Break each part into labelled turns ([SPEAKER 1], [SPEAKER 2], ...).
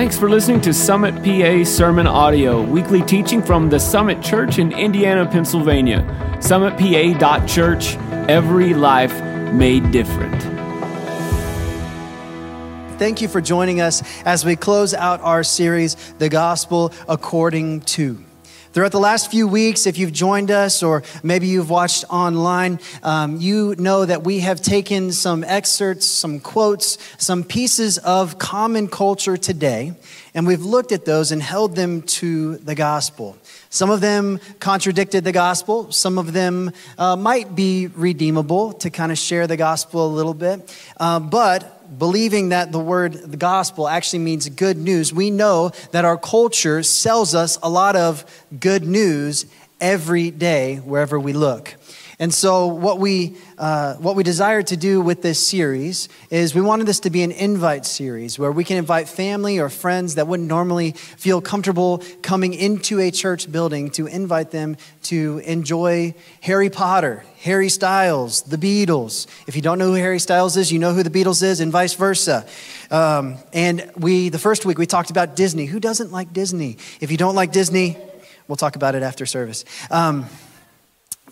[SPEAKER 1] Thanks for listening to Summit PA Sermon Audio, weekly teaching from the Summit Church in Indiana, Pennsylvania. SummitPA.church, every life made different.
[SPEAKER 2] Thank you for joining us as we close out our series, The Gospel According to. Throughout the last few weeks, if you've joined us or maybe you've watched online, um, you know that we have taken some excerpts, some quotes, some pieces of common culture today, and we've looked at those and held them to the gospel. Some of them contradicted the gospel. Some of them uh, might be redeemable to kind of share the gospel a little bit. Uh, but believing that the word the gospel actually means good news, we know that our culture sells us a lot of good news every day wherever we look. And so, what we, uh, what we desire to do with this series is we wanted this to be an invite series where we can invite family or friends that wouldn't normally feel comfortable coming into a church building to invite them to enjoy Harry Potter, Harry Styles, the Beatles. If you don't know who Harry Styles is, you know who the Beatles is, and vice versa. Um, and we, the first week, we talked about Disney. Who doesn't like Disney? If you don't like Disney, we'll talk about it after service. Um,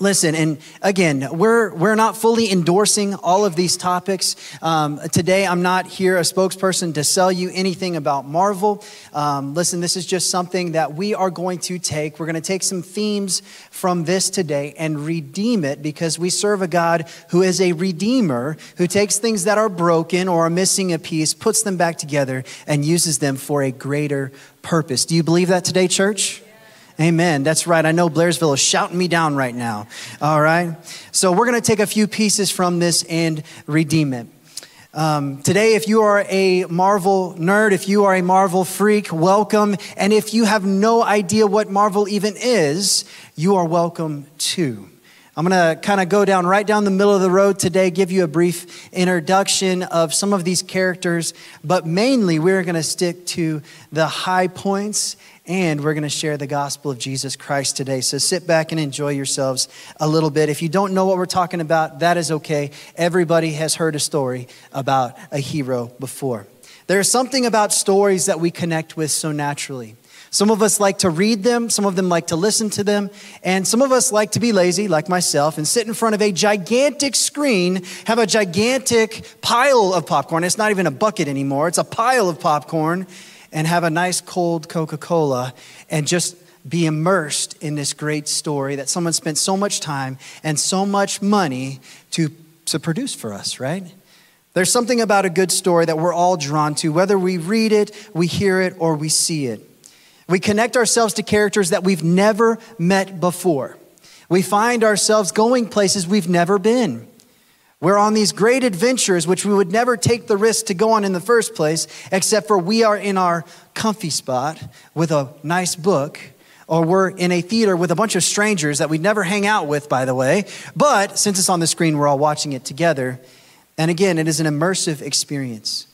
[SPEAKER 2] Listen, and again, we're, we're not fully endorsing all of these topics. Um, today, I'm not here a spokesperson to sell you anything about Marvel. Um, listen, this is just something that we are going to take. We're going to take some themes from this today and redeem it because we serve a God who is a redeemer, who takes things that are broken or are missing a piece, puts them back together, and uses them for a greater purpose. Do you believe that today, church? Amen. That's right. I know Blairsville is shouting me down right now. All right. So we're going to take a few pieces from this and redeem it. Um, today, if you are a Marvel nerd, if you are a Marvel freak, welcome. And if you have no idea what Marvel even is, you are welcome too. I'm going to kind of go down right down the middle of the road today, give you a brief introduction of some of these characters, but mainly we're going to stick to the high points and we're going to share the gospel of Jesus Christ today. So sit back and enjoy yourselves a little bit. If you don't know what we're talking about, that is okay. Everybody has heard a story about a hero before. There's something about stories that we connect with so naturally. Some of us like to read them, some of them like to listen to them, and some of us like to be lazy, like myself, and sit in front of a gigantic screen, have a gigantic pile of popcorn. It's not even a bucket anymore, it's a pile of popcorn, and have a nice cold Coca Cola and just be immersed in this great story that someone spent so much time and so much money to, to produce for us, right? There's something about a good story that we're all drawn to, whether we read it, we hear it, or we see it. We connect ourselves to characters that we've never met before. We find ourselves going places we've never been. We're on these great adventures, which we would never take the risk to go on in the first place, except for we are in our comfy spot with a nice book, or we're in a theater with a bunch of strangers that we'd never hang out with, by the way. But since it's on the screen, we're all watching it together. And again, it is an immersive experience.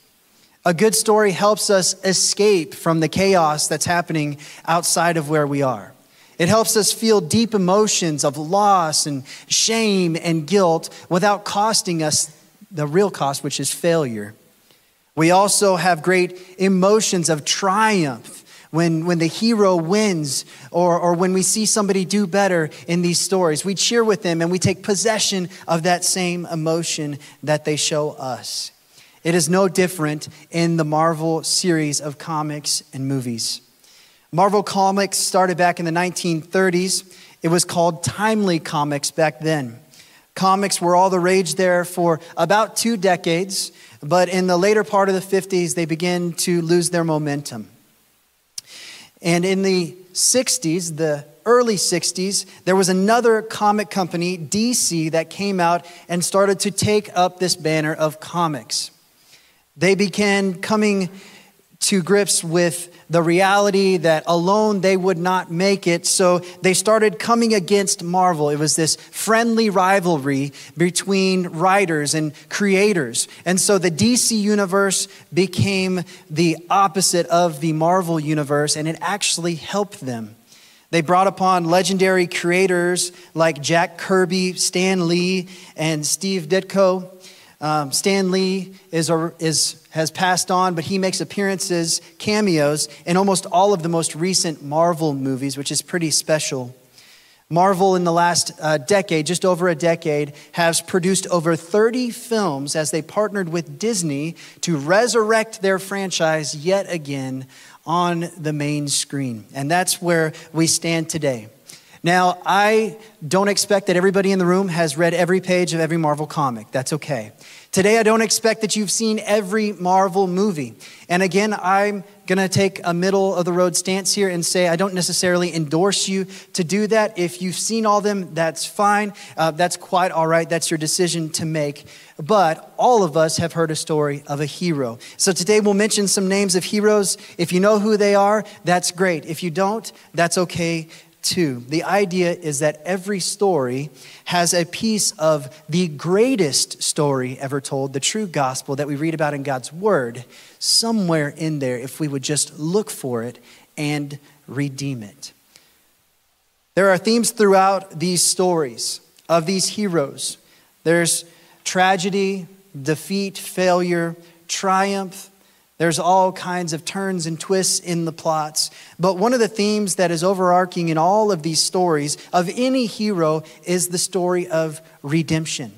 [SPEAKER 2] A good story helps us escape from the chaos that's happening outside of where we are. It helps us feel deep emotions of loss and shame and guilt without costing us the real cost, which is failure. We also have great emotions of triumph when, when the hero wins or, or when we see somebody do better in these stories. We cheer with them and we take possession of that same emotion that they show us. It is no different in the Marvel series of comics and movies. Marvel Comics started back in the 1930s. It was called Timely Comics back then. Comics were all the rage there for about two decades, but in the later part of the 50s, they began to lose their momentum. And in the 60s, the early 60s, there was another comic company, DC, that came out and started to take up this banner of comics. They began coming to grips with the reality that alone they would not make it. So they started coming against Marvel. It was this friendly rivalry between writers and creators. And so the DC universe became the opposite of the Marvel universe, and it actually helped them. They brought upon legendary creators like Jack Kirby, Stan Lee, and Steve Ditko. Um, Stan Lee is, is, has passed on, but he makes appearances, cameos, in almost all of the most recent Marvel movies, which is pretty special. Marvel, in the last uh, decade, just over a decade, has produced over 30 films as they partnered with Disney to resurrect their franchise yet again on the main screen. And that's where we stand today. Now, I don't expect that everybody in the room has read every page of every Marvel comic. That's okay. Today, I don't expect that you've seen every Marvel movie. And again, I'm going to take a middle of the road stance here and say I don't necessarily endorse you to do that. If you've seen all them, that's fine. Uh, that's quite all right. That's your decision to make. But all of us have heard a story of a hero. So today we'll mention some names of heroes. If you know who they are, that's great. If you don't, that's okay 2. The idea is that every story has a piece of the greatest story ever told, the true gospel that we read about in God's Word, somewhere in there if we would just look for it and redeem it. There are themes throughout these stories of these heroes. There's tragedy, defeat, failure, triumph, there's all kinds of turns and twists in the plots. But one of the themes that is overarching in all of these stories of any hero is the story of redemption.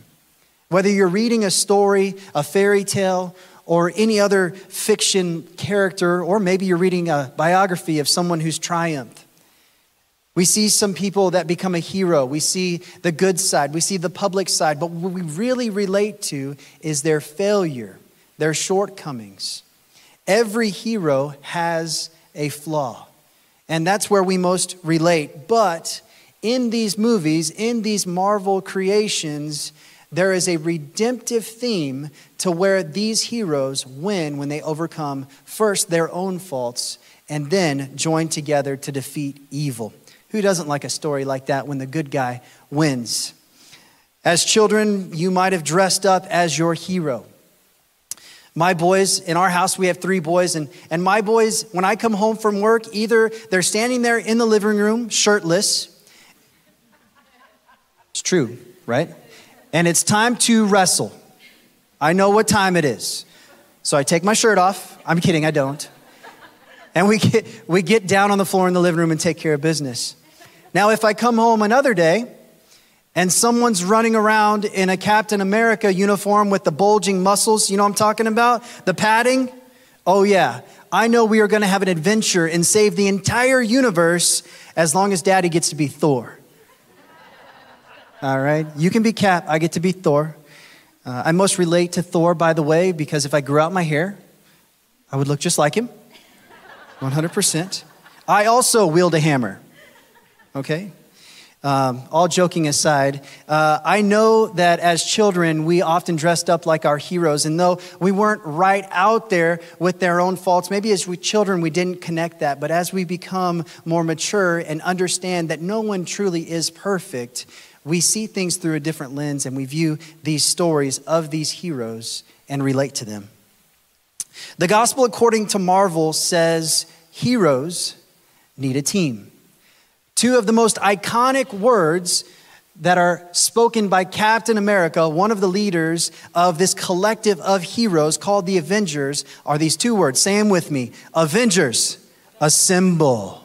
[SPEAKER 2] Whether you're reading a story, a fairy tale, or any other fiction character, or maybe you're reading a biography of someone who's triumphed. We see some people that become a hero. We see the good side. We see the public side. But what we really relate to is their failure, their shortcomings. Every hero has a flaw. And that's where we most relate. But in these movies, in these Marvel creations, there is a redemptive theme to where these heroes win when they overcome first their own faults and then join together to defeat evil. Who doesn't like a story like that when the good guy wins? As children, you might have dressed up as your hero. My boys, in our house, we have three boys, and, and my boys, when I come home from work, either they're standing there in the living room, shirtless. It's true, right? And it's time to wrestle. I know what time it is. So I take my shirt off. I'm kidding, I don't. And we get, we get down on the floor in the living room and take care of business. Now, if I come home another day and someone's running around in a Captain America uniform with the bulging muscles, you know I'm talking about? The padding? Oh, yeah. I know we are going to have an adventure and save the entire universe as long as daddy gets to be Thor. All right? You can be Cap, I get to be Thor. Uh, I most relate to Thor, by the way, because if I grew out my hair, I would look just like him 100%. I also wield a hammer. Okay? Um, all joking aside, uh, I know that as children, we often dressed up like our heroes. And though we weren't right out there with their own faults, maybe as we children, we didn't connect that. But as we become more mature and understand that no one truly is perfect, we see things through a different lens and we view these stories of these heroes and relate to them. The gospel, according to Marvel, says heroes need a team. Two of the most iconic words that are spoken by Captain America, one of the leaders of this collective of heroes called the Avengers, are these two words. Say them with me Avengers, assemble.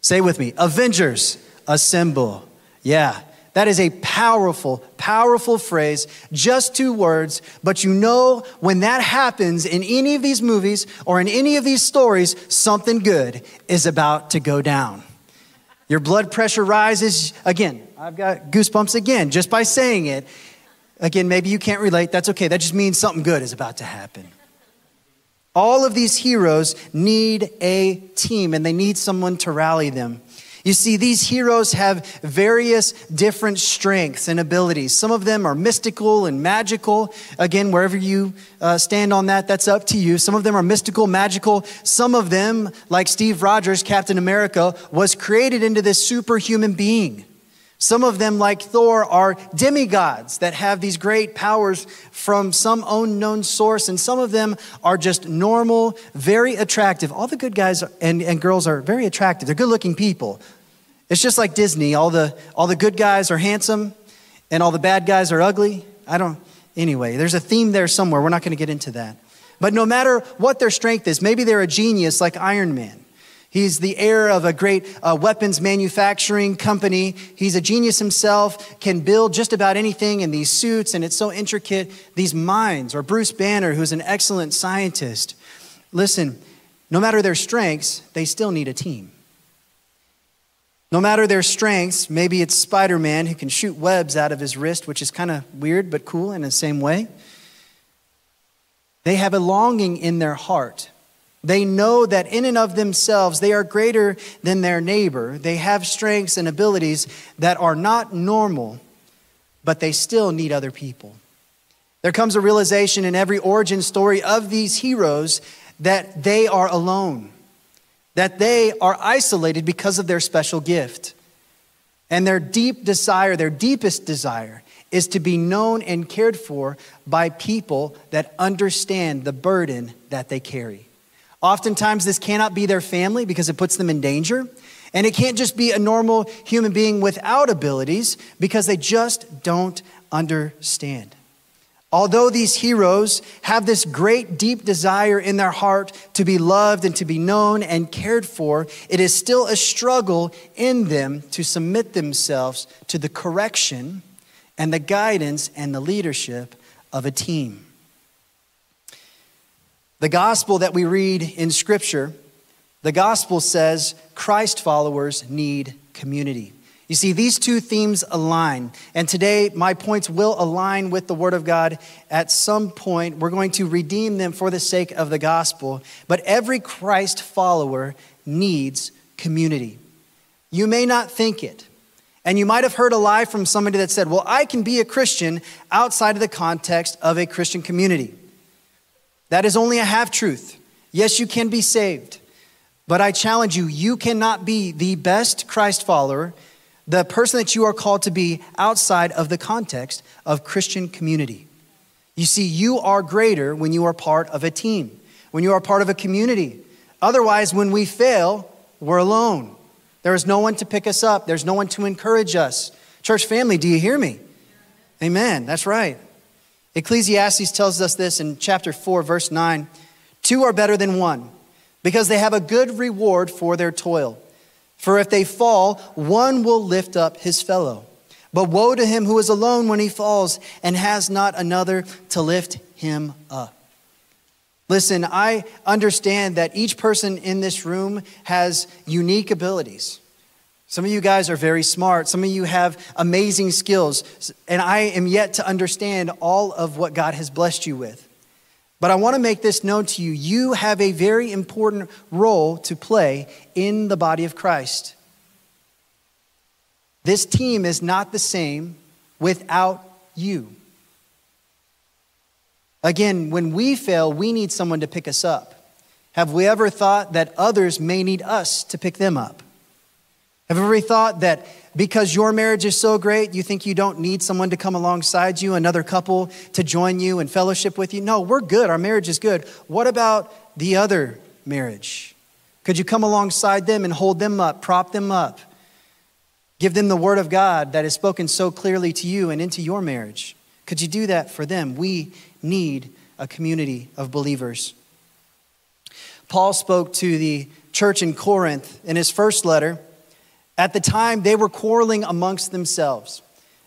[SPEAKER 2] Say with me Avengers, assemble. Yeah, that is a powerful, powerful phrase, just two words, but you know when that happens in any of these movies or in any of these stories, something good is about to go down. Your blood pressure rises. Again, I've got goosebumps again just by saying it. Again, maybe you can't relate. That's okay. That just means something good is about to happen. All of these heroes need a team and they need someone to rally them. You see, these heroes have various different strengths and abilities. Some of them are mystical and magical. Again, wherever you uh, stand on that, that's up to you. Some of them are mystical, magical. Some of them, like Steve Rogers, Captain America, was created into this superhuman being. Some of them, like Thor, are demigods that have these great powers from some unknown source, and some of them are just normal, very attractive. All the good guys and, and girls are very attractive. They're good looking people. It's just like Disney. All the, all the good guys are handsome, and all the bad guys are ugly. I don't, Anyway, there's a theme there somewhere. We're not going to get into that. But no matter what their strength is, maybe they're a genius like Iron Man. He's the heir of a great uh, weapons manufacturing company. He's a genius himself, can build just about anything in these suits, and it's so intricate. These minds, or Bruce Banner, who's an excellent scientist. Listen, no matter their strengths, they still need a team. No matter their strengths, maybe it's Spider Man who can shoot webs out of his wrist, which is kind of weird but cool in the same way. They have a longing in their heart. They know that in and of themselves, they are greater than their neighbor. They have strengths and abilities that are not normal, but they still need other people. There comes a realization in every origin story of these heroes that they are alone that they are isolated because of their special gift. And their deep desire, their deepest desire, is to be known and cared for by people that understand the burden that they carry. Oftentimes, this cannot be their family because it puts them in danger. And it can't just be a normal human being without abilities because they just don't understand. Although these heroes have this great, deep desire in their heart to be loved and to be known and cared for, it is still a struggle in them to submit themselves to the correction and the guidance and the leadership of a team. The gospel that we read in Scripture, the gospel says Christ followers need community. You see, these two themes align. And today, my points will align with the Word of God at some point. We're going to redeem them for the sake of the gospel. But every Christ follower needs community. You may not think it. And you might have heard a lie from somebody that said, Well, I can be a Christian outside of the context of a Christian community. That is only a half truth. Yes, you can be saved. But I challenge you, you cannot be the best Christ follower the person that you are called to be outside of the context of Christian community. You see, you are greater when you are part of a team, when you are part of a community. Otherwise, when we fail, we're alone. There is no one to pick us up, there's no one to encourage us. Church family, do you hear me? Amen. That's right. Ecclesiastes tells us this in chapter 4, verse 9 Two are better than one because they have a good reward for their toil. For if they fall, one will lift up his fellow. But woe to him who is alone when he falls and has not another to lift him up. Listen, I understand that each person in this room has unique abilities. Some of you guys are very smart. Some of you have amazing skills. And I am yet to understand all of what God has blessed you with. But I want to make this known to you. You have a very important role to play in the body of Christ. This team is not the same without you. Again, when we fail, we need someone to pick us up. Have we ever thought that others may need us to pick them up? Have you ever thought that because your marriage is so great, you think you don't need someone to come alongside you, another couple to join you and fellowship with you? No, we're good. Our marriage is good. What about the other marriage? Could you come alongside them and hold them up, prop them up? Give them the word of God that is spoken so clearly to you and into your marriage. Could you do that for them? We need a community of believers. Paul spoke to the church in Corinth in his first letter. At the time, they were quarreling amongst themselves.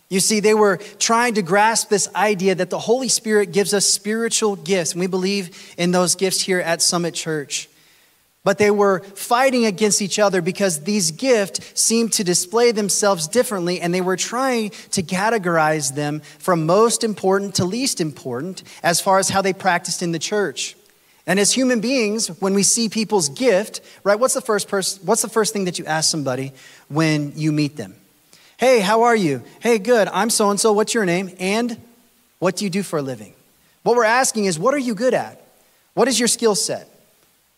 [SPEAKER 2] You see, they were trying to grasp this idea that the Holy Spirit gives us spiritual gifts, and we believe in those gifts here at Summit Church. But they were fighting against each other because these gifts seemed to display themselves differently, and they were trying to categorize them from most important to least important as far as how they practiced in the church. And as human beings, when we see people's gift, right, what's the first person, what's the first thing that you ask somebody when you meet them? Hey, how are you? Hey, good. I'm so and so. What's your name? And what do you do for a living? What we're asking is, what are you good at? What is your skill set?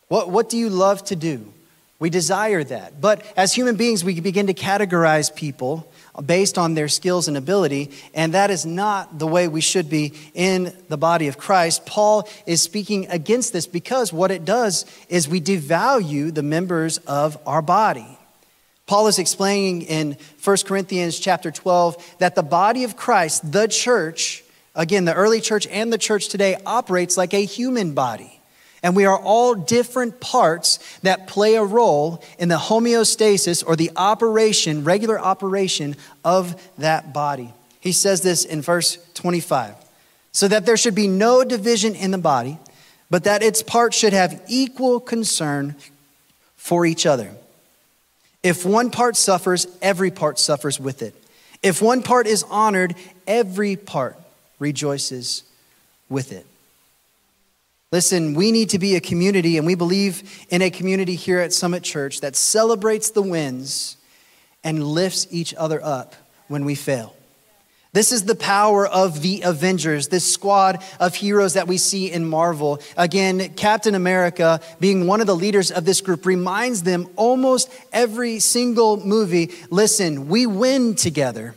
[SPEAKER 2] What, what do you love to do? We desire that. But as human beings, we begin to categorize people based on their skills and ability, and that is not the way we should be in the body of Christ. Paul is speaking against this because what it does is we devalue the members of our body. Paul is explaining in 1 Corinthians chapter 12 that the body of Christ, the church, Again, the early church and the church today operates like a human body. And we are all different parts that play a role in the homeostasis or the operation, regular operation of that body. He says this in verse 25 so that there should be no division in the body, but that its parts should have equal concern for each other. If one part suffers, every part suffers with it. If one part is honored, every part rejoices with it. Listen, we need to be a community, and we believe in a community here at Summit Church that celebrates the wins and lifts each other up when we fail. This is the power of the Avengers, this squad of heroes that we see in Marvel. Again, Captain America, being one of the leaders of this group, reminds them almost every single movie listen, we win together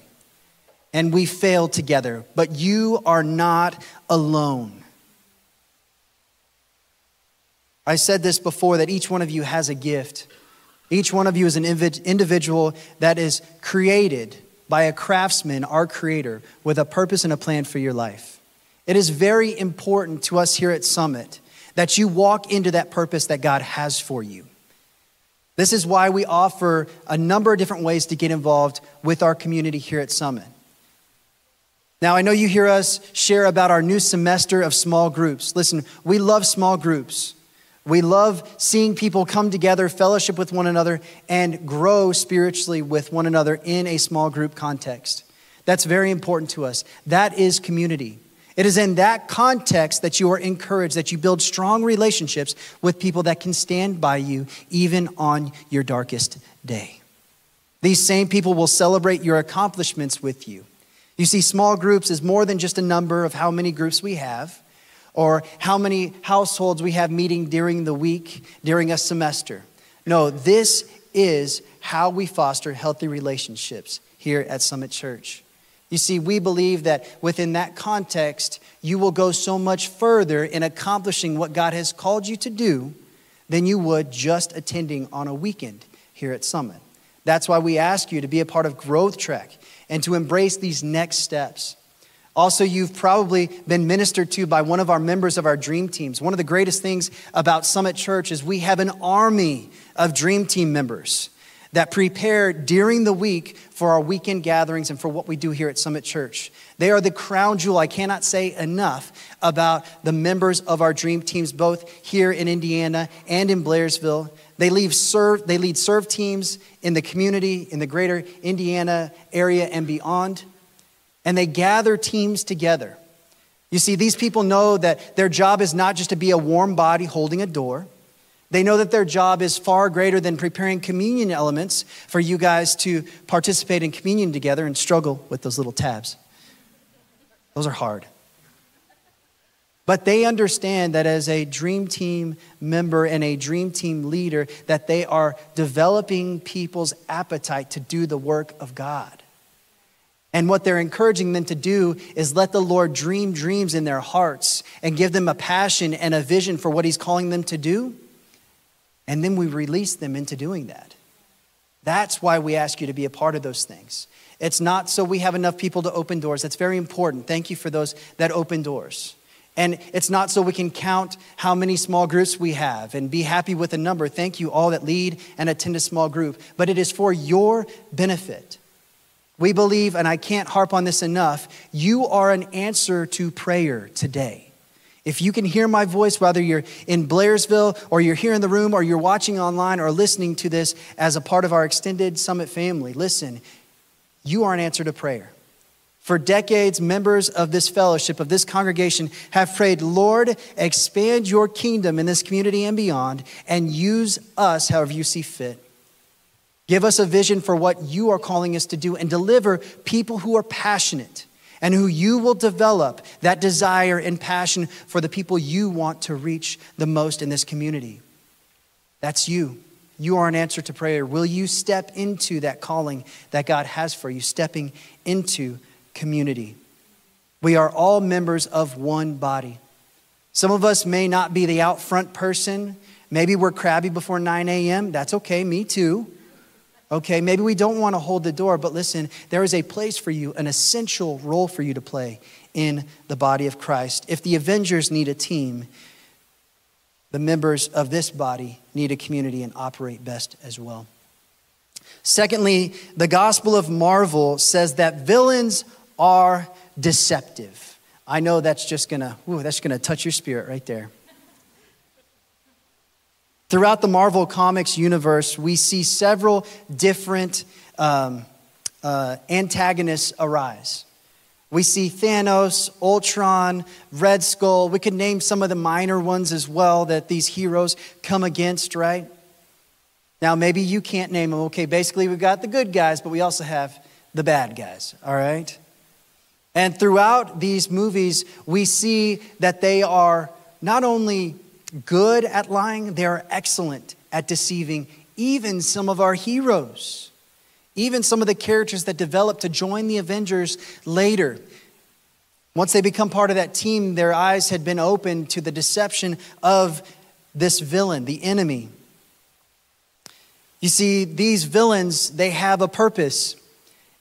[SPEAKER 2] and we fail together, but you are not alone. I said this before that each one of you has a gift. Each one of you is an individual that is created by a craftsman, our creator, with a purpose and a plan for your life. It is very important to us here at Summit that you walk into that purpose that God has for you. This is why we offer a number of different ways to get involved with our community here at Summit. Now, I know you hear us share about our new semester of small groups. Listen, we love small groups. We love seeing people come together, fellowship with one another, and grow spiritually with one another in a small group context. That's very important to us. That is community. It is in that context that you are encouraged, that you build strong relationships with people that can stand by you even on your darkest day. These same people will celebrate your accomplishments with you. You see, small groups is more than just a number of how many groups we have or how many households we have meeting during the week, during a semester. No, this is how we foster healthy relationships here at Summit Church. You see, we believe that within that context, you will go so much further in accomplishing what God has called you to do than you would just attending on a weekend here at Summit. That's why we ask you to be a part of Growth Track and to embrace these next steps. Also, you've probably been ministered to by one of our members of our dream teams. One of the greatest things about Summit Church is we have an army of dream team members that prepare during the week for our weekend gatherings and for what we do here at Summit Church. They are the crown jewel. I cannot say enough about the members of our dream teams, both here in Indiana and in Blairsville. They, leave serve, they lead serve teams in the community, in the greater Indiana area and beyond and they gather teams together. You see, these people know that their job is not just to be a warm body holding a door. They know that their job is far greater than preparing communion elements for you guys to participate in communion together and struggle with those little tabs. Those are hard. But they understand that as a dream team member and a dream team leader that they are developing people's appetite to do the work of God. And what they're encouraging them to do is let the Lord dream dreams in their hearts and give them a passion and a vision for what He's calling them to do. And then we release them into doing that. That's why we ask you to be a part of those things. It's not so we have enough people to open doors. That's very important. Thank you for those that open doors. And it's not so we can count how many small groups we have and be happy with a number. Thank you all that lead and attend a small group. But it is for your benefit. We believe, and I can't harp on this enough, you are an answer to prayer today. If you can hear my voice, whether you're in Blairsville or you're here in the room or you're watching online or listening to this as a part of our extended summit family, listen, you are an answer to prayer. For decades, members of this fellowship, of this congregation, have prayed, Lord, expand your kingdom in this community and beyond, and use us however you see fit. Give us a vision for what you are calling us to do and deliver people who are passionate and who you will develop that desire and passion for the people you want to reach the most in this community. That's you. You are an answer to prayer. Will you step into that calling that God has for you, stepping into community? We are all members of one body. Some of us may not be the out front person. Maybe we're crabby before 9 a.m. That's okay, me too. Okay, maybe we don't want to hold the door, but listen, there is a place for you, an essential role for you to play in the body of Christ. If the Avengers need a team, the members of this body need a community and operate best as well. Secondly, the Gospel of Marvel says that villains are deceptive. I know that's just gonna, ooh, that's gonna touch your spirit right there. Throughout the Marvel Comics universe, we see several different um, uh, antagonists arise. We see Thanos, Ultron, Red Skull. We could name some of the minor ones as well that these heroes come against, right? Now, maybe you can't name them. Okay, basically, we've got the good guys, but we also have the bad guys, all right? And throughout these movies, we see that they are not only good at lying, they are excellent at deceiving even some of our heroes, even some of the characters that develop to join the Avengers later. Once they become part of that team, their eyes had been opened to the deception of this villain, the enemy. You see, these villains, they have a purpose,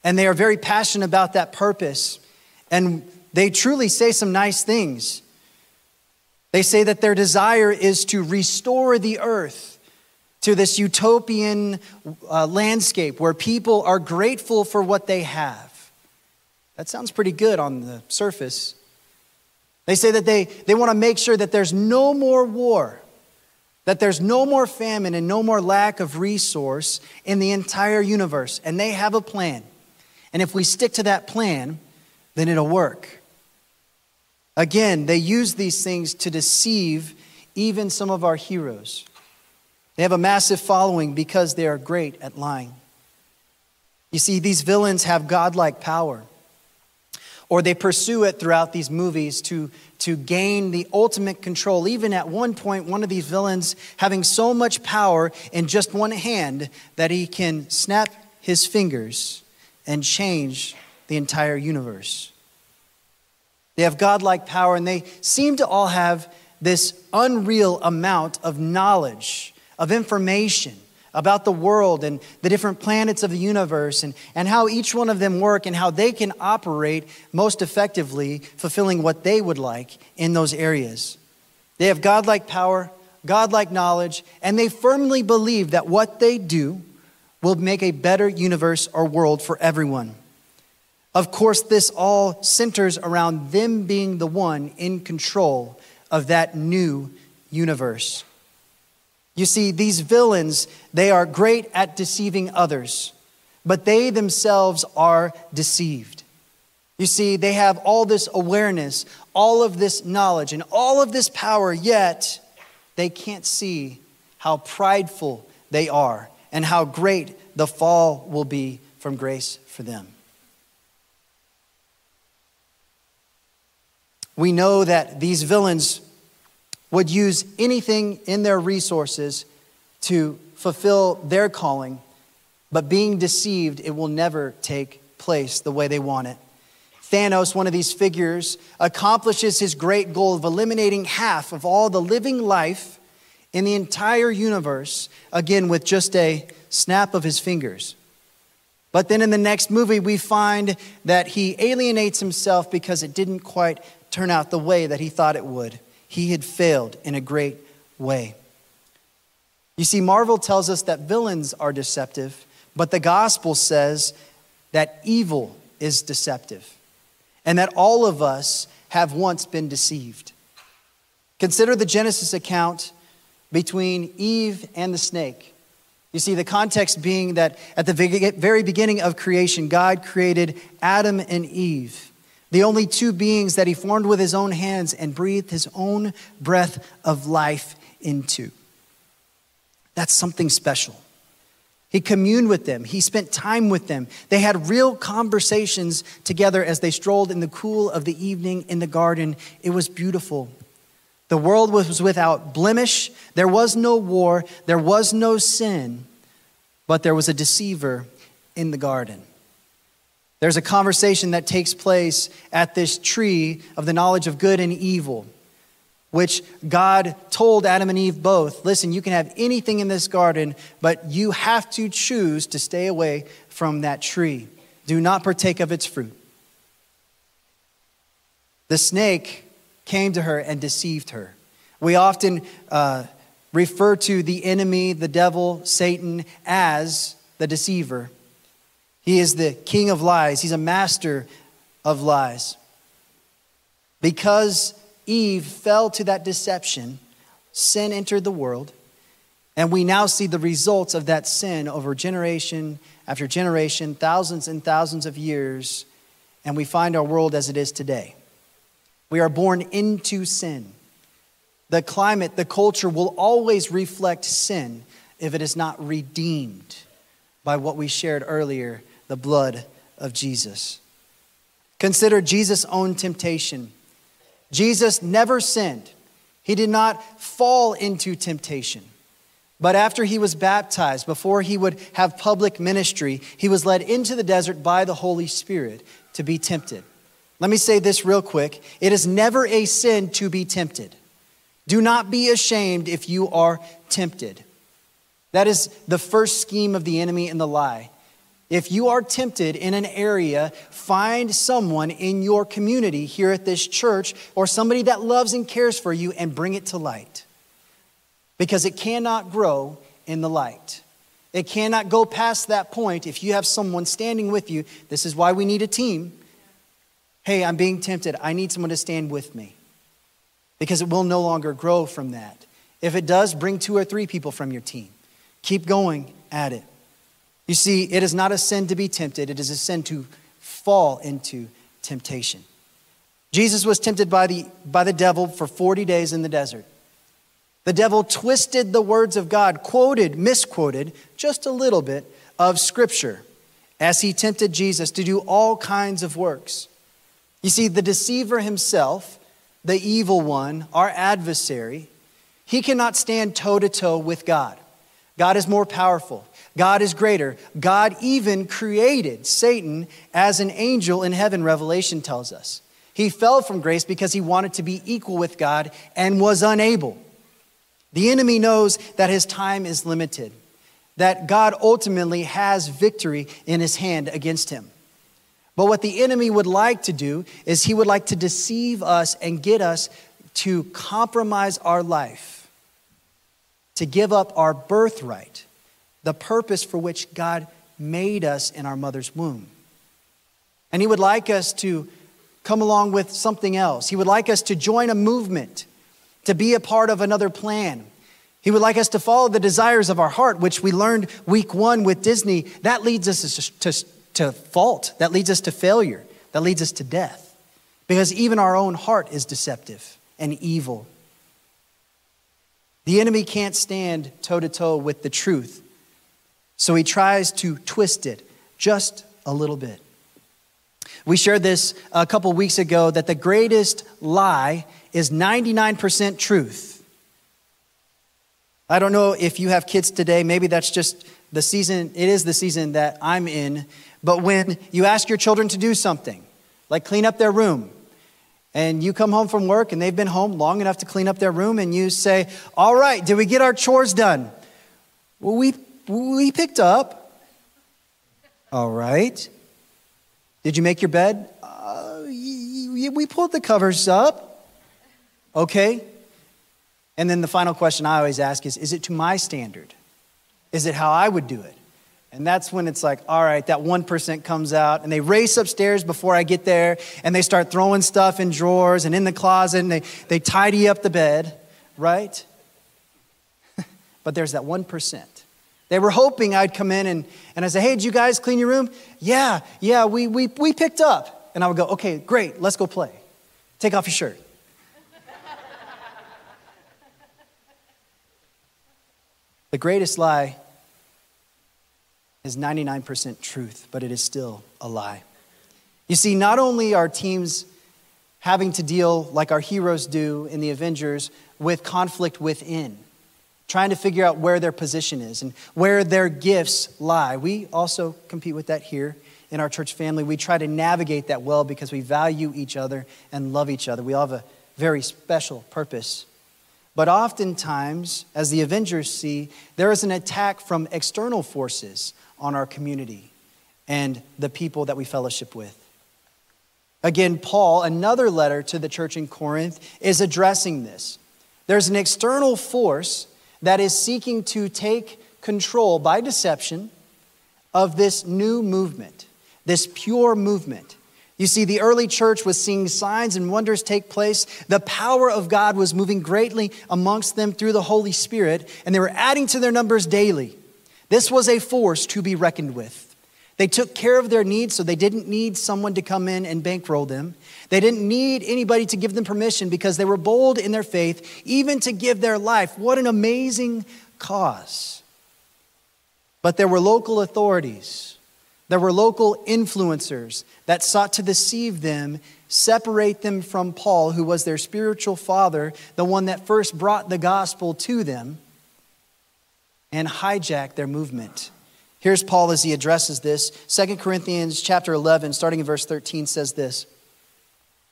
[SPEAKER 2] and they are very passionate about that purpose. And they truly say some nice things. They say that their desire is to restore the earth to this utopian uh, landscape where people are grateful for what they have. That sounds pretty good on the surface. They say that they, they want to make sure that there's no more war, that there's no more famine and no more lack of resource in the entire universe. And they have a plan. And if we stick to that plan, then it'll work. Again, they use these things to deceive even some of our heroes. They have a massive following because they are great at lying. You see, these villains have godlike power, or they pursue it throughout these movies to, to gain the ultimate control. Even at one point, one of these villains having so much power in just one hand that he can snap his fingers and change the entire universe. They have godlike power, and they seem to all have this unreal amount of knowledge, of information about the world and the different planets of the universe and, and how each one of them work and how they can operate most effectively, fulfilling what they would like in those areas. They have godlike power, godlike knowledge, and they firmly believe that what they do will make a better universe or world for everyone. Of course, this all centers around them being the one in control of that new universe. You see, these villains, they are great at deceiving others, but they themselves are deceived. You see, they have all this awareness, all of this knowledge, and all of this power, yet they can't see how prideful they are and how great the fall will be from grace for them. We know that these villains would use anything in their resources to fulfill their calling, but being deceived, it will never take place the way they want it. Thanos, one of these figures, accomplishes his great goal of eliminating half of all the living life in the entire universe, again, with just a snap of his fingers. But then in the next movie, we find that he alienates himself because it didn't quite turn out the way that he thought it would. He had failed in a great way. You see, Marvel tells us that villains are deceptive, but the gospel says that evil is deceptive and that all of us have once been deceived. Consider the Genesis account between Eve and the snake. You see, the context being that at the very beginning of creation, God created Adam and Eve the only two beings that he formed with his own hands and breathed his own breath of life into. That's something special. He communed with them. He spent time with them. They had real conversations together as they strolled in the cool of the evening in the garden. It was beautiful. The world was without blemish. There was no war. There was no sin. But there was a deceiver in the garden. There's a conversation that takes place at this tree of the knowledge of good and evil. which God told Adam and Eve both listen, you can have anything in this garden, but you have to choose to stay away from that tree. Do not partake of its fruit. The snake came to her and deceived her. We often uh, refer to the enemy, the devil, Satan, as the deceiver. He is the king of lies, he's a master of lies. Because Eve fell to that deception, sin entered the world, and we now see the results of that sin over generation after generation, thousands and thousands of years, and we find our world as it is today. We are born into sin. The climate, the culture will always reflect sin if it is not redeemed by what we shared earlier the blood of Jesus. Consider Jesus' own temptation. Jesus never sinned, he did not fall into temptation. But after he was baptized, before he would have public ministry, he was led into the desert by the Holy Spirit to be tempted. Let me say this real quick it is never a sin to be tempted. Do not be ashamed if you are tempted. That is the first scheme of the enemy and the lie. If you are tempted in an area, find someone in your community here at this church or somebody that loves and cares for you and bring it to light. Because it cannot grow in the light. It cannot go past that point if you have someone standing with you. This is why we need a team. Hey, I'm being tempted. I need someone to stand with me. Because it will no longer grow from that. If it does, bring two or three people from your team. Keep going at it. You see, it is not a sin to be tempted, it is a sin to fall into temptation. Jesus was tempted by the, by the devil for 40 days in the desert. The devil twisted the words of God, quoted, misquoted just a little bit of Scripture as he tempted Jesus to do all kinds of works. You see, the deceiver himself, the evil one, our adversary, he cannot stand toe to toe with God. God is more powerful. God is greater. God even created Satan as an angel in heaven, Revelation tells us. He fell from grace because he wanted to be equal with God and was unable. The enemy knows that his time is limited, that God ultimately has victory in his hand against him. But what the enemy would like to do is he would like to deceive us and get us to compromise our life, to give up our birthright the purpose for which God made us in our mother's womb. And He would like us to come along with something else. He would like us to join a movement, to be a part of another plan. He would like us to follow the desires of our heart, which we learned week one with Disney. That leads us to, to, fault, that leads us to failure, that leads us to death. Because even our own heart is deceptive and evil. The enemy can't stand toe to toe with the truth. So he tries to twist it just a little bit. We shared this a couple weeks ago that the greatest lie is 99% truth. I don't know if you have kids today, maybe that's just the season, it is the season that I'm in. But when you ask your children to do something, like clean up their room, and you come home from work and they've been home long enough to clean up their room, and you say, All right, did we get our chores done? Well, we we picked up. All right. Did you make your bed? Uh, we pulled the covers up. Okay. And then the final question I always ask is Is it to my standard? Is it how I would do it? And that's when it's like, all right, that 1% comes out and they race upstairs before I get there and they start throwing stuff in drawers and in the closet and they, they tidy up the bed, right? but there's that 1%. They were hoping I'd come in and, and I say, hey, did you guys clean your room? Yeah, yeah, we, we, we picked up. And I would go, okay, great, let's go play. Take off your shirt. the greatest lie is 99% truth, but it is still a lie. You see, not only are teams having to deal, like our heroes do in the Avengers, with conflict within trying to figure out where their position is and where their gifts lie. We also compete with that here in our church family. We try to navigate that well because we value each other and love each other. We all have a very special purpose. But oftentimes, as the Avengers see, there is an attack from external forces on our community and the people that we fellowship with. Again, Paul, another letter to the church in Corinth, is addressing this. There's an external force that is seeking to take control by deception of this new movement, this pure movement. You see, the early church was seeing signs and wonders take place. The power of God was moving greatly amongst them through the Holy Spirit, and they were adding to their numbers daily. This was a force to be reckoned with. They took care of their needs, so they didn't need someone to come in and bankroll them. They didn't need anybody to give them permission because they were bold in their faith, even to give their life. What an amazing cause. But there were local authorities there were local influencers that sought to deceive them, separate them from Paul, who was their spiritual father, the one that first brought the gospel to them, and hijack their movement. Here's Paul as he addresses this. 2 Corinthians chapter 11, starting in verse 13, says this.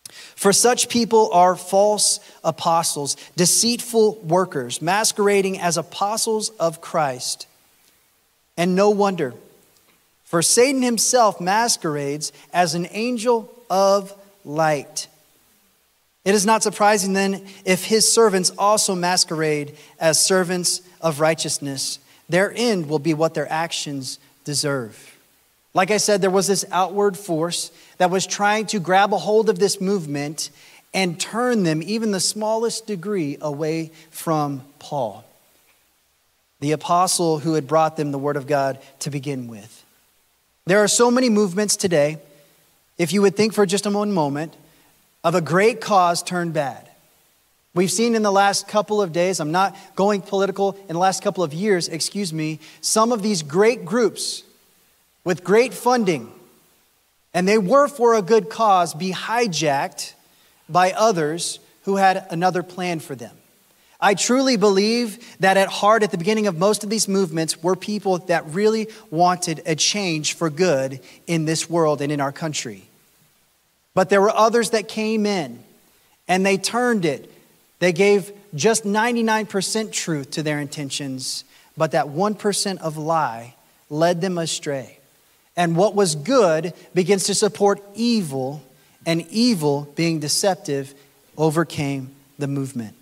[SPEAKER 2] For such people are false apostles, deceitful workers, masquerading as apostles of Christ. And no wonder. For Satan himself masquerades as an angel of light. It is not surprising then if his servants also masquerade as servants of righteousness. Their end will be what their actions deserve. Like I said, there was this outward force that was trying to grab a hold of this movement and turn them, even the smallest degree, away from Paul, the apostle who had brought them the word of God to begin with. There are so many movements today, if you would think for just a moment, of a great cause turned bad. We've seen in the last couple of days, I'm not going political, in the last couple of years, excuse me, some of these great groups with great funding, and they were for a good cause, be hijacked by others who had another plan for them. I truly believe that at heart, at the beginning of most of these movements, were people that really wanted a change for good in this world and in our country. But there were others that came in and they turned it. They gave just 99% truth to their intentions, but that 1% of lie led them astray. And what was good begins to support evil, and evil, being deceptive, overcame the movement.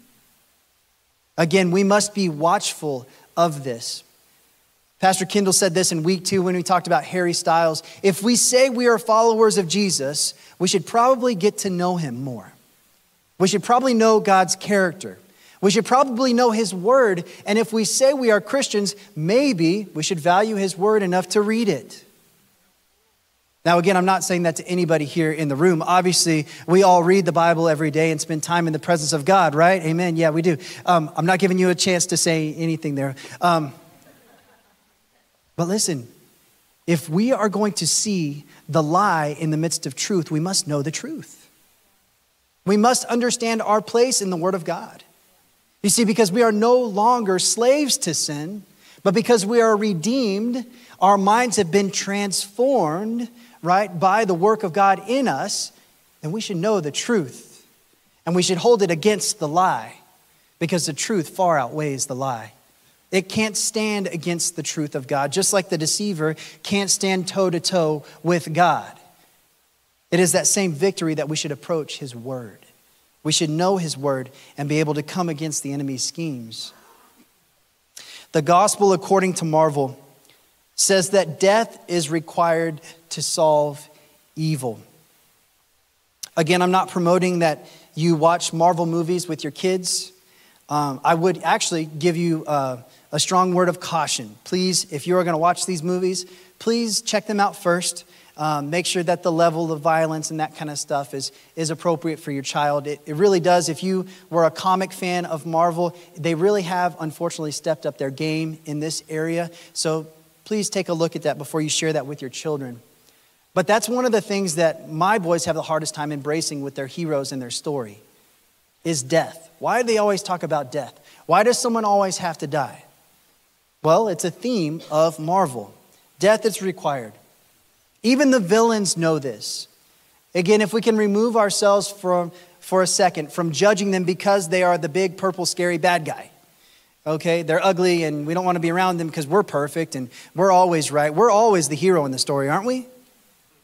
[SPEAKER 2] Again, we must be watchful of this. Pastor Kendall said this in week two when we talked about Harry Styles. If we say we are followers of Jesus, we should probably get to know him more. We should probably know God's character. We should probably know his word. And if we say we are Christians, maybe we should value his word enough to read it. Now, again, I'm not saying that to anybody here in the room. Obviously, we all read the Bible every day and spend time in the presence of God, right? Amen. Yeah, we do. Um, I'm not giving you a chance to say anything there. Um, but listen, if we are going to see the lie in the midst of truth, we must know the truth. We must understand our place in the Word of God. You see, because we are no longer slaves to sin, but because we are redeemed, our minds have been transformed right, by the work of God in us, then we should know the truth. And we should hold it against the lie because the truth far outweighs the lie. It can't stand against the truth of God, just like the deceiver can't stand toe to toe with God. It is that same victory that we should approach His Word. We should know His Word and be able to come against the enemy's schemes. The gospel, according to Marvel, says that death is required to solve evil. Again, I'm not promoting that you watch Marvel movies with your kids. Um, I would actually give you uh, a strong word of caution. Please, if you are going to watch these movies, please check them out first. Um, make sure that the level of violence and that kind of stuff is, is appropriate for your child. It, it really does. If you were a comic fan of Marvel, they really have unfortunately stepped up their game in this area. So please take a look at that before you share that with your children. But that's one of the things that my boys have the hardest time embracing with their heroes and their story is death. Why do they always talk about death? Why does someone always have to die? Well, it's a theme of Marvel. Death is required. Even the villains know this. Again, if we can remove ourselves from, for a second from judging them because they are the big, purple, scary bad guy. Okay, they're ugly and we don't want to be around them because we're perfect and we're always right. We're always the hero in the story, aren't we?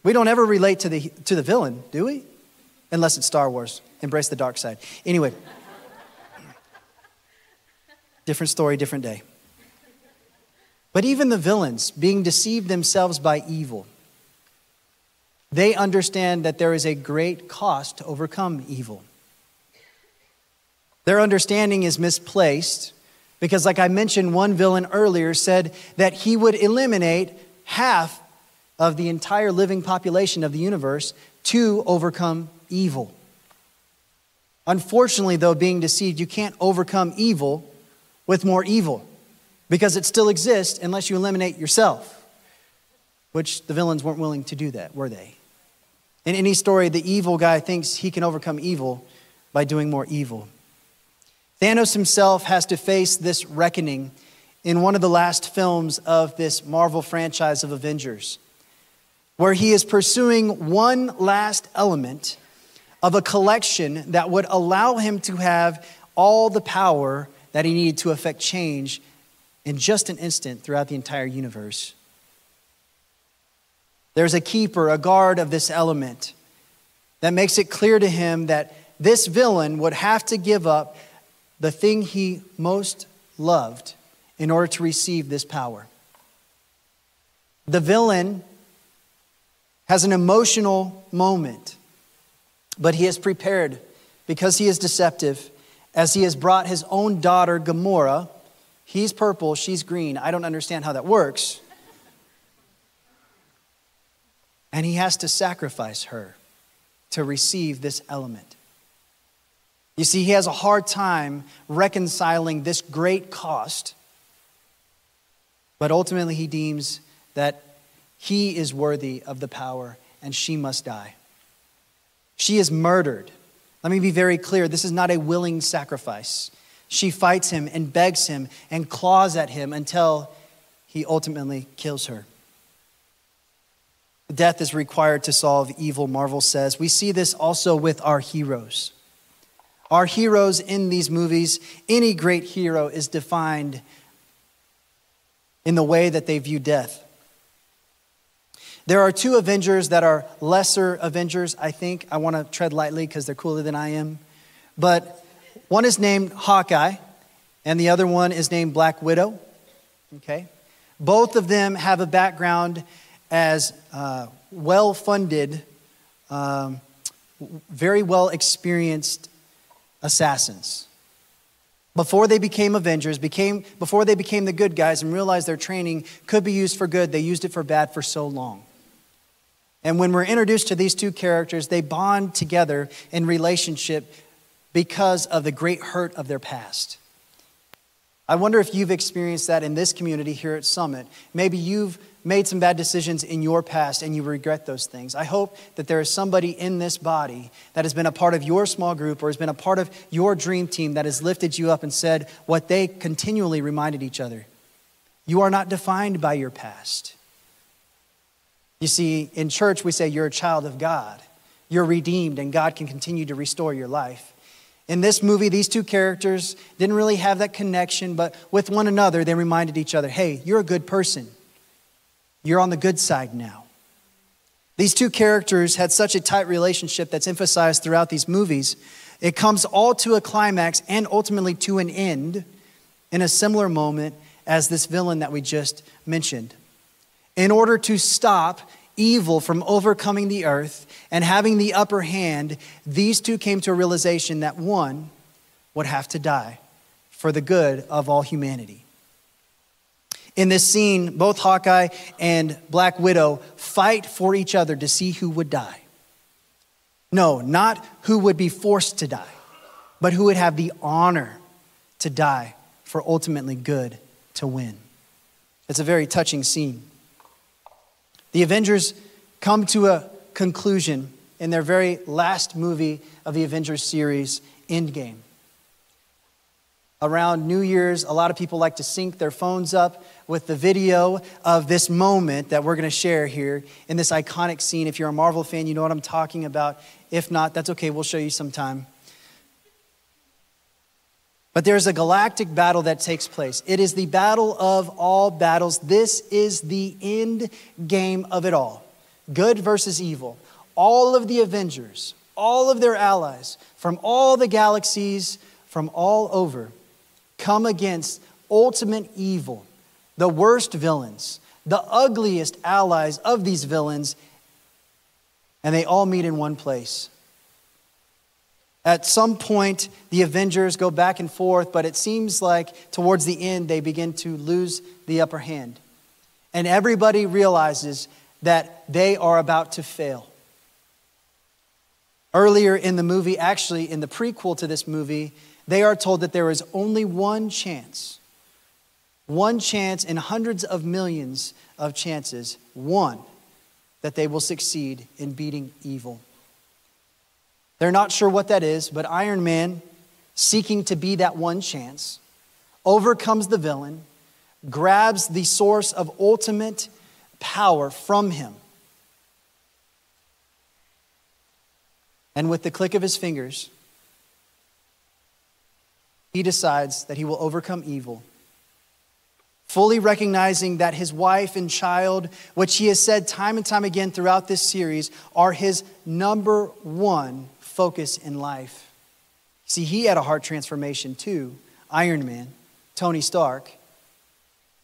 [SPEAKER 2] We don't ever relate to the, to the villain, do we? Unless it's Star Wars. Embrace the dark side. Anyway, different story, different day. But even the villains, being deceived themselves by evil, they understand that there is a great cost to overcome evil. Their understanding is misplaced because, like I mentioned, one villain earlier said that he would eliminate half of the entire living population of the universe to overcome evil. Unfortunately, though, being deceived, you can't overcome evil with more evil because it still exists unless you eliminate yourself, which the villains weren't willing to do that, were they? In any story, the evil guy thinks he can overcome evil by doing more evil. Thanos himself has to face this reckoning in one of the last films of this Marvel franchise of Avengers, where he is pursuing one last element of a collection that would allow him to have all the power that he needed to effect change in just an instant throughout the entire universe. There's a keeper, a guard of this element that makes it clear to him that this villain would have to give up the thing he most loved in order to receive this power. The villain has an emotional moment, but he is prepared because he is deceptive, as he has brought his own daughter, Gamora. He's purple, she's green. I don't understand how that works. And he has to sacrifice her to receive this element. You see, he has a hard time reconciling this great cost, but ultimately he deems that he is worthy of the power and she must die. She is murdered. Let me be very clear this is not a willing sacrifice. She fights him and begs him and claws at him until he ultimately kills her. Death is required to solve evil, Marvel says. We see this also with our heroes. Our heroes in these movies, any great hero is defined in the way that they view death. There are two Avengers that are lesser Avengers, I think. I want to tread lightly because they're cooler than I am. But one is named Hawkeye, and the other one is named Black Widow. Okay? Both of them have a background as uh, well funded, um, very well experienced assassins. Before they became Avengers, became, before they became the good guys and realized their training could be used for good, they used it for bad for so long. And when we're introduced to these two characters, they bond together in relationship because of the great hurt of their past. I wonder if you've experienced that in this community here at Summit. Maybe you've made some bad decisions in your past and you regret those things. I hope that there is somebody in this body that has been a part of your small group or has been a part of your dream team that has lifted you up and said what they continually reminded each other. You are not defined by your past. You see, in church, we say you're a child of God. You're redeemed, and God can continue to restore your life. In this movie, these two characters didn't really have that connection, but with one another, they reminded each other hey, you're a good person. You're on the good side now. These two characters had such a tight relationship that's emphasized throughout these movies. It comes all to a climax and ultimately to an end in a similar moment as this villain that we just mentioned. In order to stop evil from overcoming the earth and having the upper hand, these two came to a realization that one would have to die for the good of all humanity. In this scene, both Hawkeye and Black Widow fight for each other to see who would die. No, not who would be forced to die, but who would have the honor to die for ultimately good to win. It's a very touching scene. The Avengers come to a conclusion in their very last movie of the Avengers series, Endgame. Around New Year's, a lot of people like to sync their phones up with the video of this moment that we're going to share here in this iconic scene. If you're a Marvel fan, you know what I'm talking about. If not, that's okay, we'll show you sometime. But there's a galactic battle that takes place. It is the battle of all battles. This is the end game of it all good versus evil. All of the Avengers, all of their allies from all the galaxies, from all over, come against ultimate evil, the worst villains, the ugliest allies of these villains, and they all meet in one place. At some point, the Avengers go back and forth, but it seems like towards the end, they begin to lose the upper hand. And everybody realizes that they are about to fail. Earlier in the movie, actually, in the prequel to this movie, they are told that there is only one chance. One chance in hundreds of millions of chances, one, that they will succeed in beating evil. They're not sure what that is, but Iron Man, seeking to be that one chance, overcomes the villain, grabs the source of ultimate power from him. And with the click of his fingers, he decides that he will overcome evil, fully recognizing that his wife and child, which he has said time and time again throughout this series, are his number one focus in life. See, he had a heart transformation too. Iron Man, Tony Stark.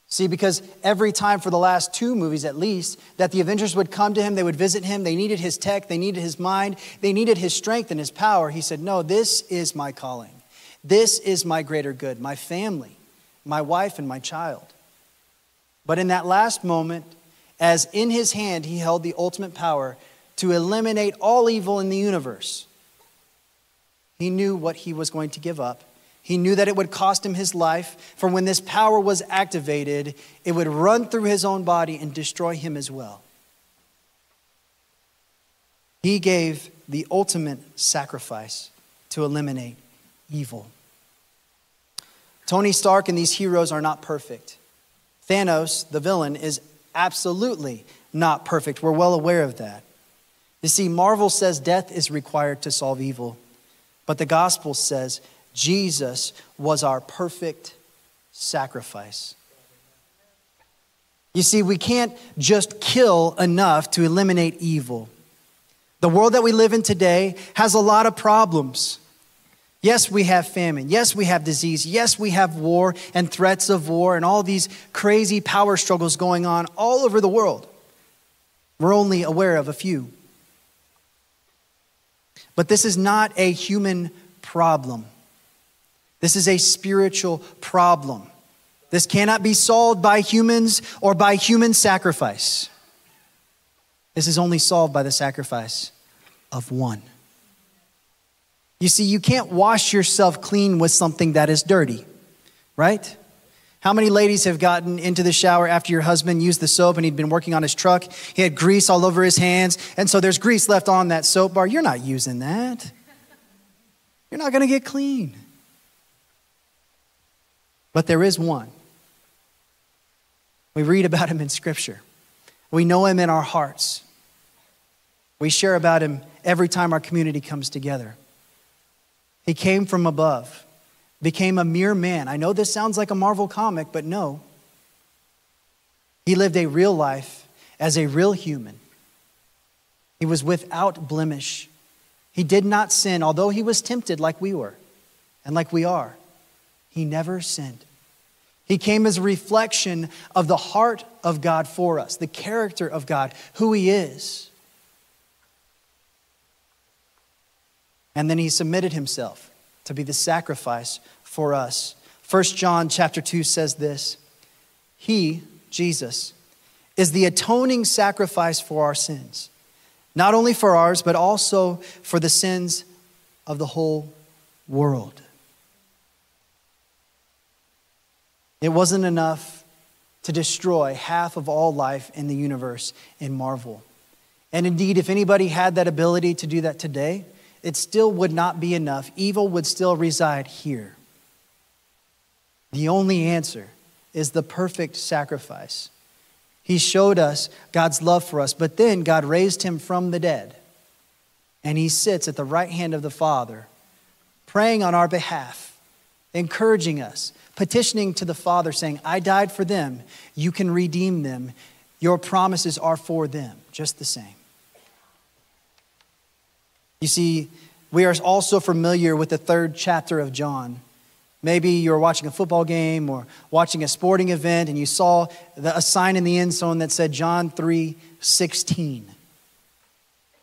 [SPEAKER 2] See, because every time for the last two movies at least, that the Avengers would come to him, they would visit him, they needed his tech, they needed his mind, they needed his strength and his power. He said, No, this is my calling. This is my greater good, my family, my wife, and my child. But in that last moment, as in his hand he held the ultimate power to eliminate all evil in the universe, he knew what he was going to give up he knew that it would cost him his life, for when this power was activated, it would run through his own body and destroy him as well. He gave the ultimate sacrifice to eliminate evil. Tony Stark and these heroes are not perfect. Thanos, the villain, is absolutely not perfect. We're well aware of that. You see, Marvel says death is required to solve evil, but the gospel says Jesus was our perfect sacrifice. You see, we can't just kill enough to eliminate evil. The world that we live in today has a lot of problems. Yes, we have famine. Yes, we have disease. Yes, we have war and threats of war and all these crazy power struggles going on all over the world. We're only aware of a few. But this is not a human problem. This is a spiritual problem. This cannot be solved by humans or by human sacrifice. This is only solved by the sacrifice of one. You see, you can't wash yourself clean with something that is dirty, right? How many ladies have gotten into the shower after your husband used the soap and he'd been working on his truck? He had grease all over his hands, and so there's grease left on that soap bar. You're not using that. You're not going to get clean. But there is one. We read about him in Scripture, we know him in our hearts. We share about him every time our community comes together. He came from above, became a mere man. I know this sounds like a Marvel comic, but no. He lived a real life as a real human. He was without blemish. He did not sin, although he was tempted like we were and like we are. He never sinned. He came as a reflection of the heart of God for us, the character of God, who He is. And then He submitted Himself to be the sacrifice for us. 1 John chapter 2 says this He, Jesus, is the atoning sacrifice for our sins, not only for ours, but also for the sins of the whole world. It wasn't enough to destroy half of all life in the universe in Marvel. And indeed, if anybody had that ability to do that today, it still would not be enough. Evil would still reside here. The only answer is the perfect sacrifice. He showed us God's love for us, but then God raised him from the dead. And he sits at the right hand of the Father, praying on our behalf, encouraging us, petitioning to the Father, saying, I died for them. You can redeem them. Your promises are for them, just the same. You see, we are also familiar with the third chapter of John. Maybe you were watching a football game or watching a sporting event and you saw the, a sign in the end zone that said John 3 16.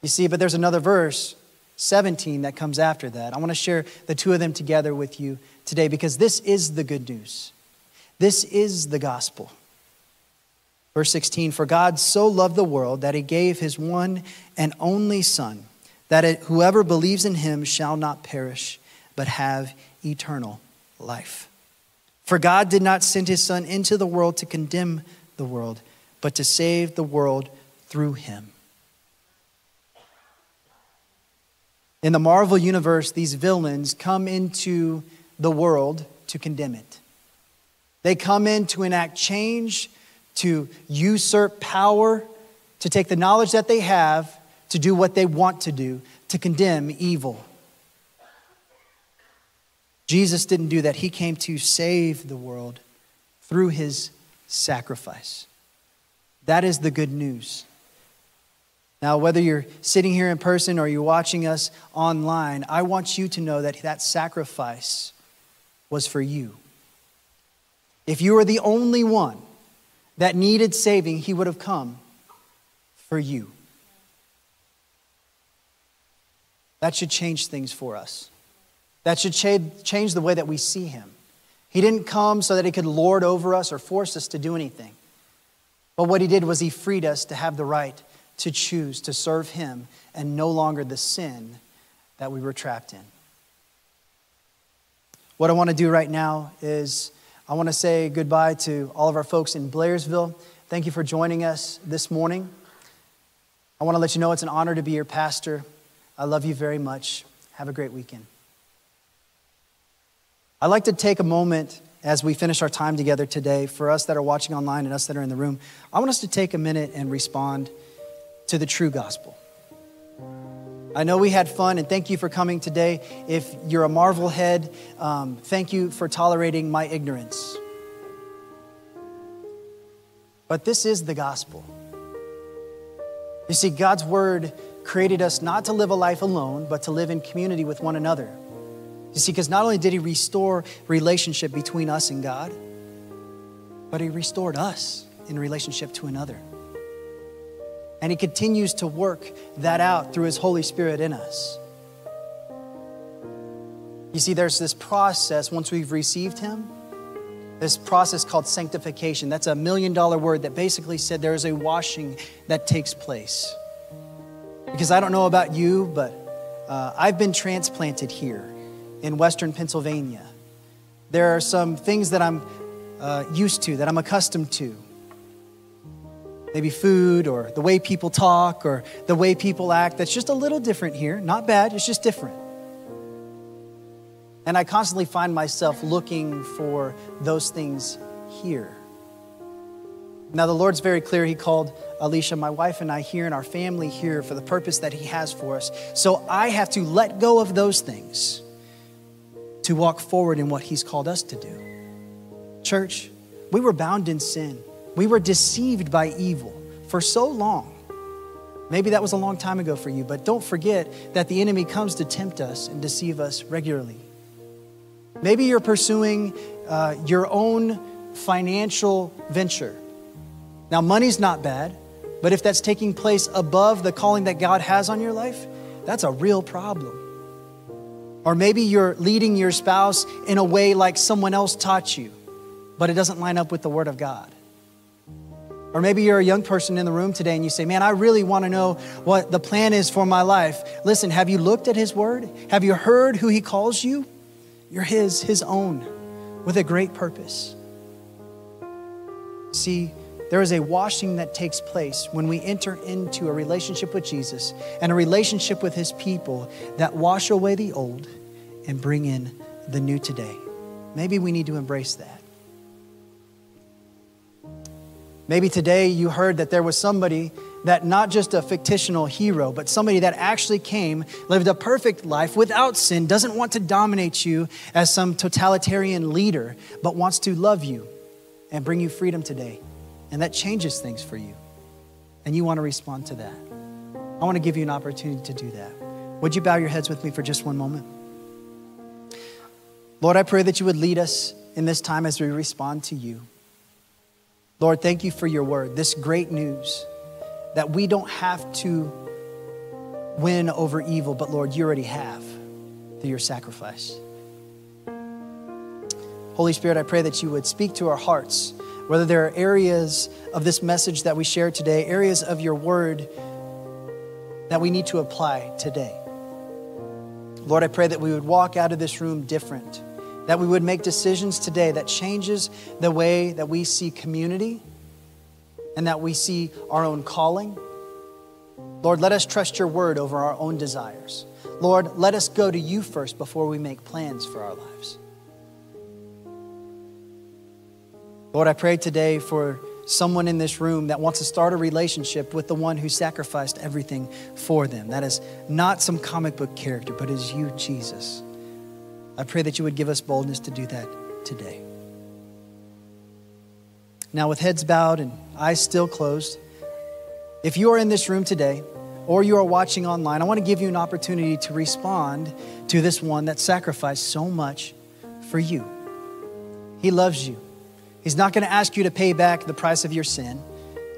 [SPEAKER 2] You see, but there's another verse, 17, that comes after that. I want to share the two of them together with you today because this is the good news. This is the gospel. Verse 16 For God so loved the world that he gave his one and only Son, that it, whoever believes in him shall not perish, but have eternal life. For God did not send his Son into the world to condemn the world, but to save the world through him. In the Marvel universe, these villains come into the world to condemn it. They come in to enact change, to usurp power, to take the knowledge that they have, to do what they want to do, to condemn evil. Jesus didn't do that. He came to save the world through his sacrifice. That is the good news. Now, whether you're sitting here in person or you're watching us online, I want you to know that that sacrifice was for you. If you were the only one that needed saving, he would have come for you. That should change things for us. That should change the way that we see him. He didn't come so that he could lord over us or force us to do anything. But what he did was he freed us to have the right to choose to serve him and no longer the sin that we were trapped in. What I want to do right now is I want to say goodbye to all of our folks in Blairsville. Thank you for joining us this morning. I want to let you know it's an honor to be your pastor. I love you very much. Have a great weekend. I'd like to take a moment as we finish our time together today, for us that are watching online and us that are in the room, I want us to take a minute and respond to the true gospel. I know we had fun, and thank you for coming today. If you're a Marvel head, um, thank you for tolerating my ignorance. But this is the gospel. You see, God's word created us not to live a life alone, but to live in community with one another. You see, because not only did he restore relationship between us and God, but he restored us in relationship to another. And he continues to work that out through his Holy Spirit in us. You see, there's this process once we've received him, this process called sanctification. That's a million dollar word that basically said there is a washing that takes place. Because I don't know about you, but uh, I've been transplanted here in Western Pennsylvania. There are some things that I'm uh, used to, that I'm accustomed to. Maybe food or the way people talk or the way people act that's just a little different here. Not bad, it's just different. And I constantly find myself looking for those things here. Now, the Lord's very clear. He called Alicia, my wife, and I here and our family here for the purpose that He has for us. So I have to let go of those things to walk forward in what He's called us to do. Church, we were bound in sin. We were deceived by evil for so long. Maybe that was a long time ago for you, but don't forget that the enemy comes to tempt us and deceive us regularly. Maybe you're pursuing uh, your own financial venture. Now, money's not bad, but if that's taking place above the calling that God has on your life, that's a real problem. Or maybe you're leading your spouse in a way like someone else taught you, but it doesn't line up with the Word of God. Or maybe you're a young person in the room today and you say, Man, I really want to know what the plan is for my life. Listen, have you looked at His Word? Have you heard who He calls you? You're His, His own, with a great purpose. See, there is a washing that takes place when we enter into a relationship with Jesus and a relationship with his people that wash away the old and bring in the new today. maybe we need to embrace that. Maybe today you heard that there was somebody that not just a fictional hero, but somebody that actually came, lived a perfect life without sin, doesn't want to dominate you as some totalitarian leader, but wants to love you and bring you freedom today. And that changes things for you. And you want to respond to that. I want to give you an opportunity to do that. Would you bow your heads with me for just one moment? Lord, I pray that you would lead us in this time as we respond to you. Lord, thank you for your word, this great news that we don't have to win over evil, but Lord, you already have through your sacrifice. Holy Spirit, I pray that you would speak to our hearts, whether there are areas of this message that we share today, areas of your word that we need to apply today. Lord, I pray that we would walk out of this room different, that we would make decisions today that changes the way that we see community and that we see our own calling. Lord, let us trust your word over our own desires. Lord, let us go to you first before we make plans for our lives. Lord, I pray today for someone in this room that wants to start a relationship with the one who sacrificed everything for them. That is not some comic book character, but is you, Jesus. I pray that you would give us boldness to do that today. Now, with heads bowed and eyes still closed, if you are in this room today or you are watching online, I want to give you an opportunity to respond to this one that sacrificed so much for you. He loves you. He's not going to ask you to pay back the price of your sin,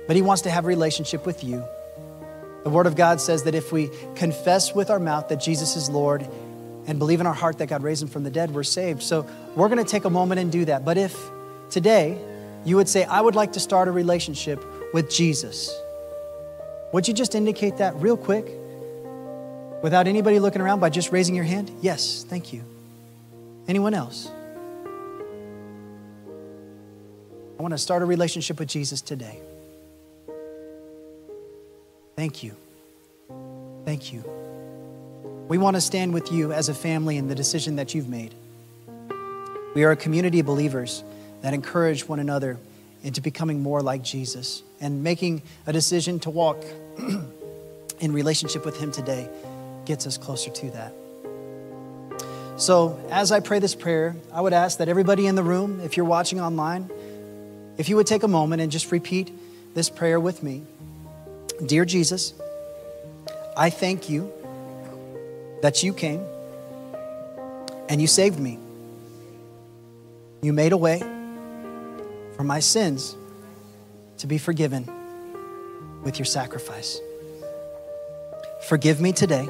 [SPEAKER 2] but He wants to have a relationship with you. The Word of God says that if we confess with our mouth that Jesus is Lord and believe in our heart that God raised Him from the dead, we're saved. So we're going to take a moment and do that. But if today, you would say, I would like to start a relationship with Jesus. Would you just indicate that real quick without anybody looking around by just raising your hand? Yes, thank you. Anyone else? I want to start a relationship with Jesus today. Thank you. Thank you. We want to stand with you as a family in the decision that you've made. We are a community of believers that encourage one another into becoming more like Jesus and making a decision to walk in relationship with Him today gets us closer to that. So, as I pray this prayer, I would ask that everybody in the room, if you're watching online, if you would take a moment and just repeat this prayer with me Dear Jesus, I thank you that you came and you saved me. You made a way for my sins to be forgiven with your sacrifice. Forgive me today.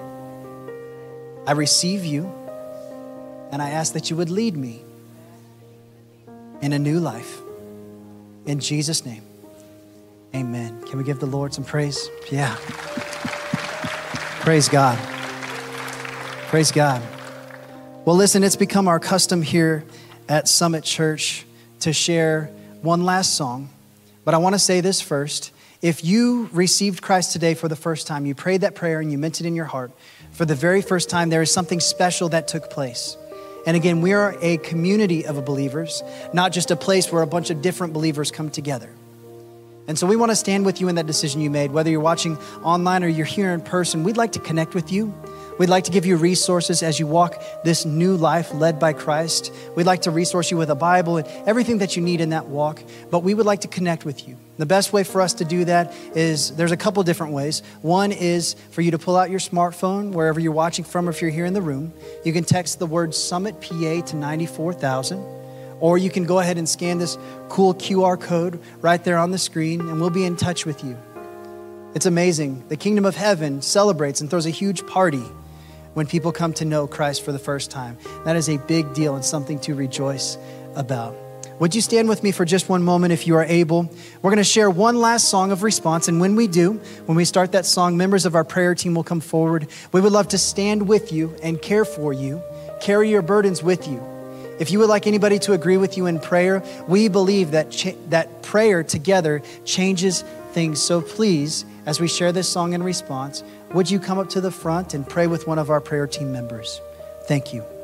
[SPEAKER 2] I receive you, and I ask that you would lead me in a new life. In Jesus' name, amen. Can we give the Lord some praise? Yeah. Praise God. Praise God. Well, listen, it's become our custom here at Summit Church to share one last song, but I want to say this first. If you received Christ today for the first time, you prayed that prayer and you meant it in your heart, for the very first time, there is something special that took place. And again, we are a community of believers, not just a place where a bunch of different believers come together. And so we want to stand with you in that decision you made. Whether you're watching online or you're here in person, we'd like to connect with you. We'd like to give you resources as you walk this new life led by Christ. We'd like to resource you with a Bible and everything that you need in that walk, but we would like to connect with you. The best way for us to do that is there's a couple different ways. One is for you to pull out your smartphone wherever you're watching from, if you're here in the room. You can text the word Summit PA to 94,000, or you can go ahead and scan this cool QR code right there on the screen, and we'll be in touch with you. It's amazing. The kingdom of heaven celebrates and throws a huge party when people come to know Christ for the first time. That is a big deal and something to rejoice about. Would you stand with me for just one moment if you are able? We're going to share one last song of response. And when we do, when we start that song, members of our prayer team will come forward. We would love to stand with you and care for you, carry your burdens with you. If you would like anybody to agree with you in prayer, we believe that, cha- that prayer together changes things. So please, as we share this song in response, would you come up to the front and pray with one of our prayer team members? Thank you.